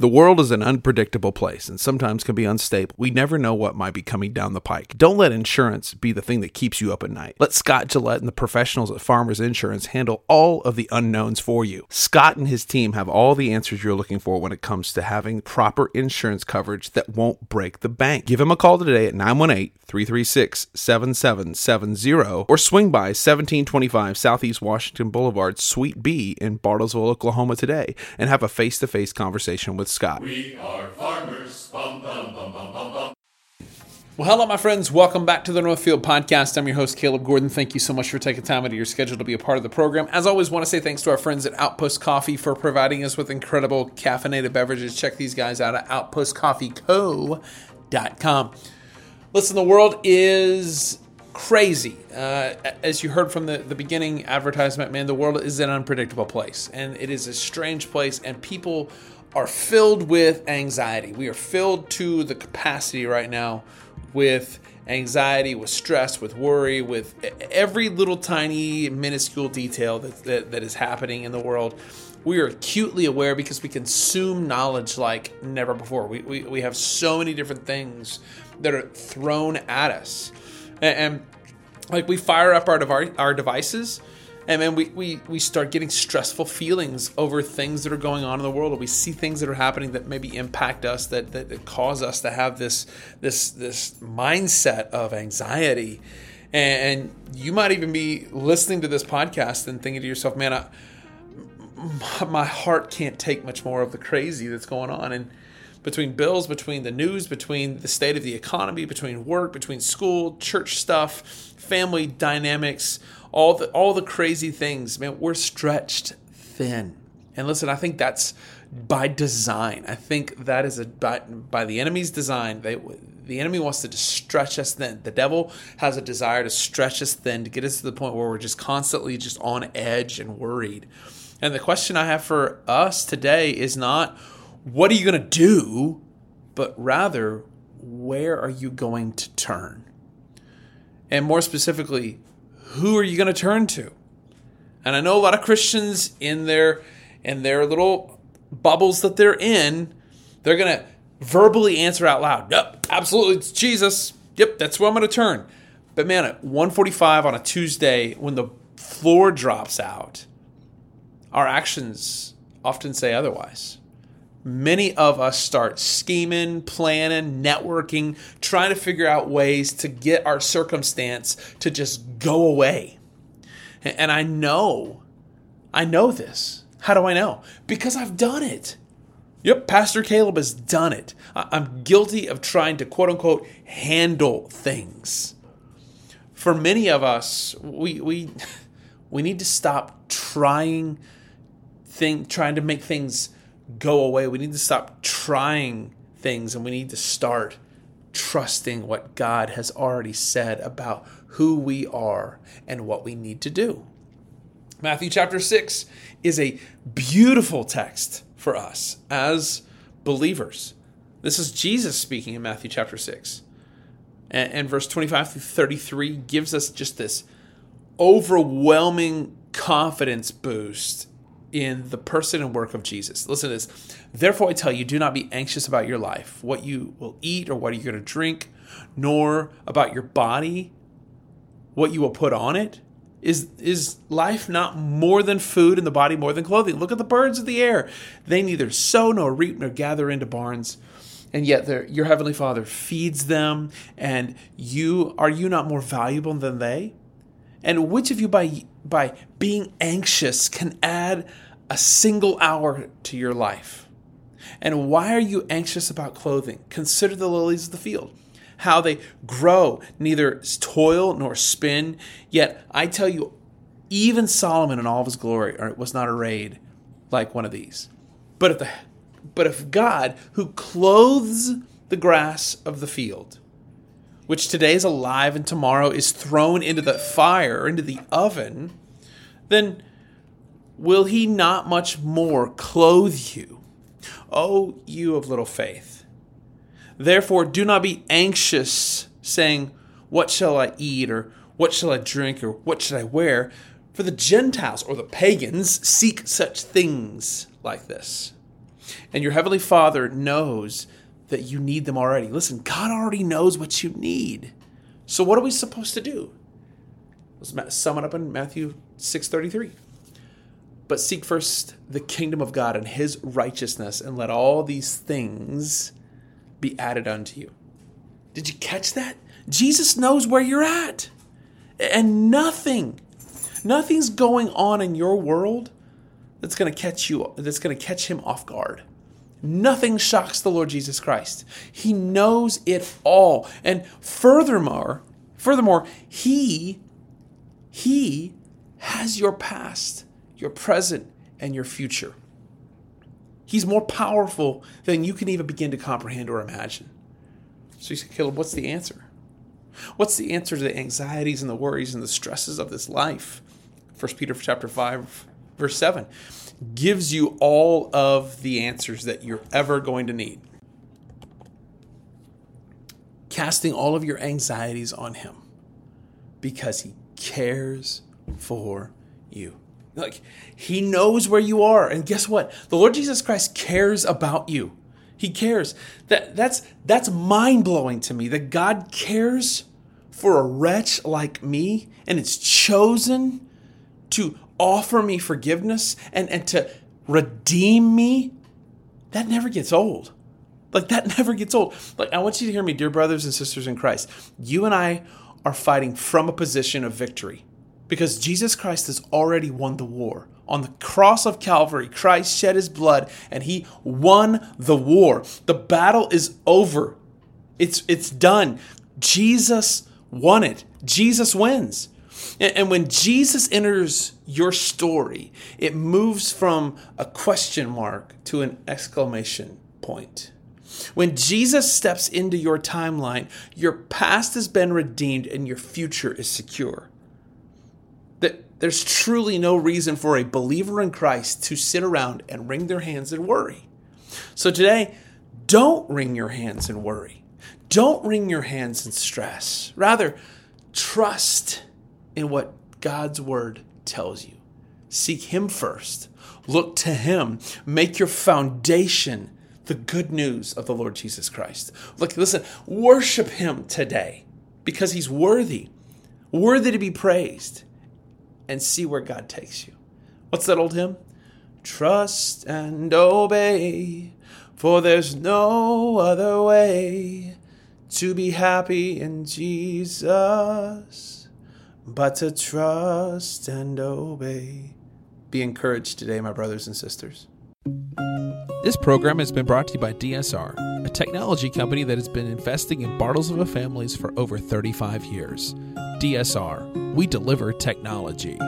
The world is an unpredictable place and sometimes can be unstable. We never know what might be coming down the pike. Don't let insurance be the thing that keeps you up at night. Let Scott Gillette and the professionals at Farmers Insurance handle all of the unknowns for you. Scott and his team have all the answers you're looking for when it comes to having proper insurance coverage that won't break the bank. Give him a call today at 918 336 7770 or swing by 1725 Southeast Washington Boulevard, Suite B in Bartlesville, Oklahoma today and have a face to face conversation with Scott. We are farmers. Bum, bum, bum. Well, hello, my friends. Welcome back to the Northfield Podcast. I'm your host, Caleb Gordon. Thank you so much for taking time out of your schedule to be a part of the program. As always, want to say thanks to our friends at Outpost Coffee for providing us with incredible caffeinated beverages. Check these guys out at outpostcoffeeco.com. Listen, the world is crazy. Uh, as you heard from the, the beginning advertisement, man, the world is an unpredictable place and it is a strange place, and people are filled with anxiety. We are filled to the capacity right now with anxiety, with stress, with worry, with every little tiny minuscule detail that, that, that is happening in the world. We are acutely aware because we consume knowledge like never before. We, we, we have so many different things that are thrown at us. And, and like we fire up our, devi- our devices and then we, we, we start getting stressful feelings over things that are going on in the world or we see things that are happening that maybe impact us that, that, that cause us to have this this this mindset of anxiety. And, and you might even be listening to this podcast and thinking to yourself man I, my heart can't take much more of the crazy that's going on. And between bills between the news between the state of the economy between work between school church stuff family dynamics all the all the crazy things man we're stretched thin. And listen i think that's by design. I think that is a by, by the enemy's design they the enemy wants to stretch us thin. The devil has a desire to stretch us thin to get us to the point where we're just constantly just on edge and worried. And the question i have for us today is not what are you going to do but rather where are you going to turn? And more specifically who are you going to turn to? And I know a lot of Christians in their in their little bubbles that they're in, they're going to verbally answer out loud. Yep, absolutely, it's Jesus. Yep, that's where I'm going to turn. But man, at 1:45 on a Tuesday, when the floor drops out, our actions often say otherwise. Many of us start scheming, planning, networking, trying to figure out ways to get our circumstance to just go away. And I know, I know this. How do I know? Because I've done it. Yep, Pastor Caleb has done it. I'm guilty of trying to quote unquote handle things. For many of us, we we we need to stop trying thing trying to make things go away. We need to stop trying things and we need to start trusting what God has already said about who we are and what we need to do. Matthew chapter 6 is a beautiful text for us as believers. This is Jesus speaking in Matthew chapter 6. And, and verse 25 through 33 gives us just this overwhelming confidence boost in the person and work of Jesus. Listen to this. Therefore, I tell you, do not be anxious about your life, what you will eat or what you're you going to drink, nor about your body, what you will put on it. Is, is life not more than food and the body more than clothing? Look at the birds of the air. They neither sow nor reap nor gather into barns, and yet your heavenly Father feeds them. And you are you not more valuable than they? And which of you by by being anxious can add a single hour to your life? And why are you anxious about clothing? Consider the lilies of the field, how they grow, neither toil nor spin. Yet I tell you, even Solomon in all of his glory was not arrayed like one of these. But if the but if God, who clothes the grass of the field, which today is alive and tomorrow is thrown into the fire, into the oven, then will he not much more clothe you, O you of little faith? Therefore, do not be anxious, saying, What shall I eat, or what shall I drink, or what should I wear? For the Gentiles or the pagans seek such things like this. And your Heavenly Father knows that you need them already. Listen, God already knows what you need. So what are we supposed to do? Let's sum it up in Matthew 6:33. But seek first the kingdom of God and his righteousness and let all these things be added unto you. Did you catch that? Jesus knows where you're at. And nothing nothing's going on in your world that's going to catch you that's going to catch him off guard. Nothing shocks the Lord Jesus Christ. He knows it all. And furthermore, furthermore, he he has your past, your present, and your future. He's more powerful than you can even begin to comprehend or imagine. So you say, Caleb, what's the answer? What's the answer to the anxieties and the worries and the stresses of this life? 1 Peter chapter 5, verse 7 gives you all of the answers that you're ever going to need. Casting all of your anxieties on him because he cares for you. Like he knows where you are and guess what? The Lord Jesus Christ cares about you. He cares. That that's that's mind-blowing to me that God cares for a wretch like me and it's chosen to offer me forgiveness and, and to redeem me, that never gets old. Like, that never gets old. Like, I want you to hear me, dear brothers and sisters in Christ. You and I are fighting from a position of victory because Jesus Christ has already won the war. On the cross of Calvary, Christ shed his blood and he won the war. The battle is over. It's it's done. Jesus won it. Jesus wins. And when Jesus enters your story, it moves from a question mark to an exclamation point. When Jesus steps into your timeline, your past has been redeemed and your future is secure. There's truly no reason for a believer in Christ to sit around and wring their hands and worry. So today, don't wring your hands and worry. Don't wring your hands and stress. Rather, trust in what God's word tells you. Seek Him first. Look to Him. Make your foundation the good news of the Lord Jesus Christ. Look, listen, worship Him today because He's worthy, worthy to be praised, and see where God takes you. What's that old hymn? Trust and obey, for there's no other way to be happy in Jesus but to trust and obey. Be encouraged today, my brothers and sisters. This program has been brought to you by DSR, a technology company that has been investing in Bartlesville families for over 35 years. DSR, we deliver technology.